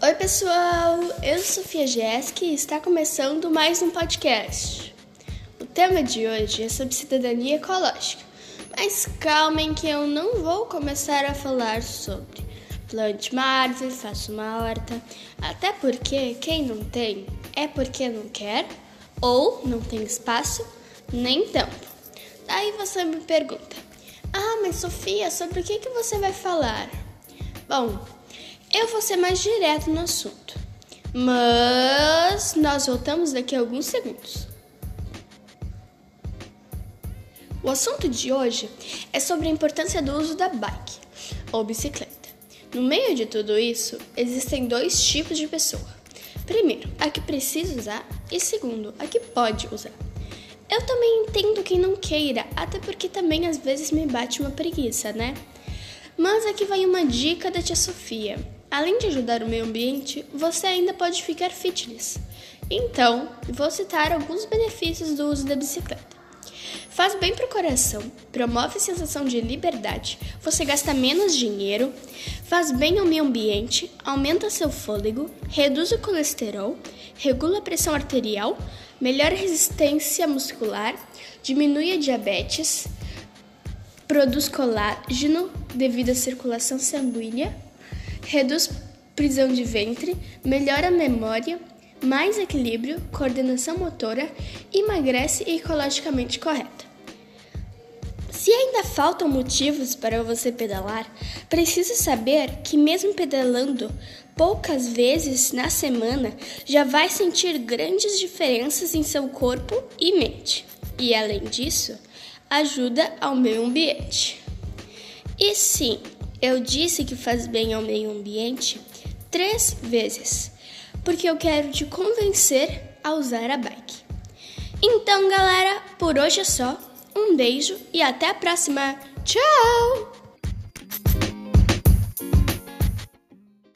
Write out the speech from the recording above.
Oi, pessoal! Eu sou Sofia Jesk e está começando mais um podcast. O tema de hoje é sobre cidadania ecológica, mas calmem que eu não vou começar a falar sobre plante uma árvore, faça uma horta, até porque quem não tem é porque não quer ou não tem espaço nem tempo. Daí você me pergunta: Ah, mas Sofia, sobre o que, que você vai falar? Bom, eu vou ser mais direto no assunto, mas nós voltamos daqui a alguns segundos. O assunto de hoje é sobre a importância do uso da bike ou bicicleta. No meio de tudo isso, existem dois tipos de pessoa. Primeiro, a que precisa usar, e segundo, a que pode usar. Eu também entendo quem não queira, até porque também às vezes me bate uma preguiça, né? Mas aqui vai uma dica da tia Sofia. Além de ajudar o meio ambiente, você ainda pode ficar fitness. Então, vou citar alguns benefícios do uso da bicicleta. Faz bem para o coração, promove a sensação de liberdade, você gasta menos dinheiro, faz bem ao meio ambiente, aumenta seu fôlego, reduz o colesterol, regula a pressão arterial, melhora a resistência muscular, diminui a diabetes, produz colágeno devido à circulação sanguínea, reduz prisão de ventre, melhora a memória, mais equilíbrio, coordenação motora, emagrece e ecologicamente correta. Se ainda faltam motivos para você pedalar, precisa saber que, mesmo pedalando poucas vezes na semana, já vai sentir grandes diferenças em seu corpo e mente. E, além disso, ajuda ao meio ambiente. E sim, eu disse que faz bem ao meio ambiente três vezes porque eu quero te convencer a usar a bike. Então, galera, por hoje é só. Um beijo e até a próxima. Tchau!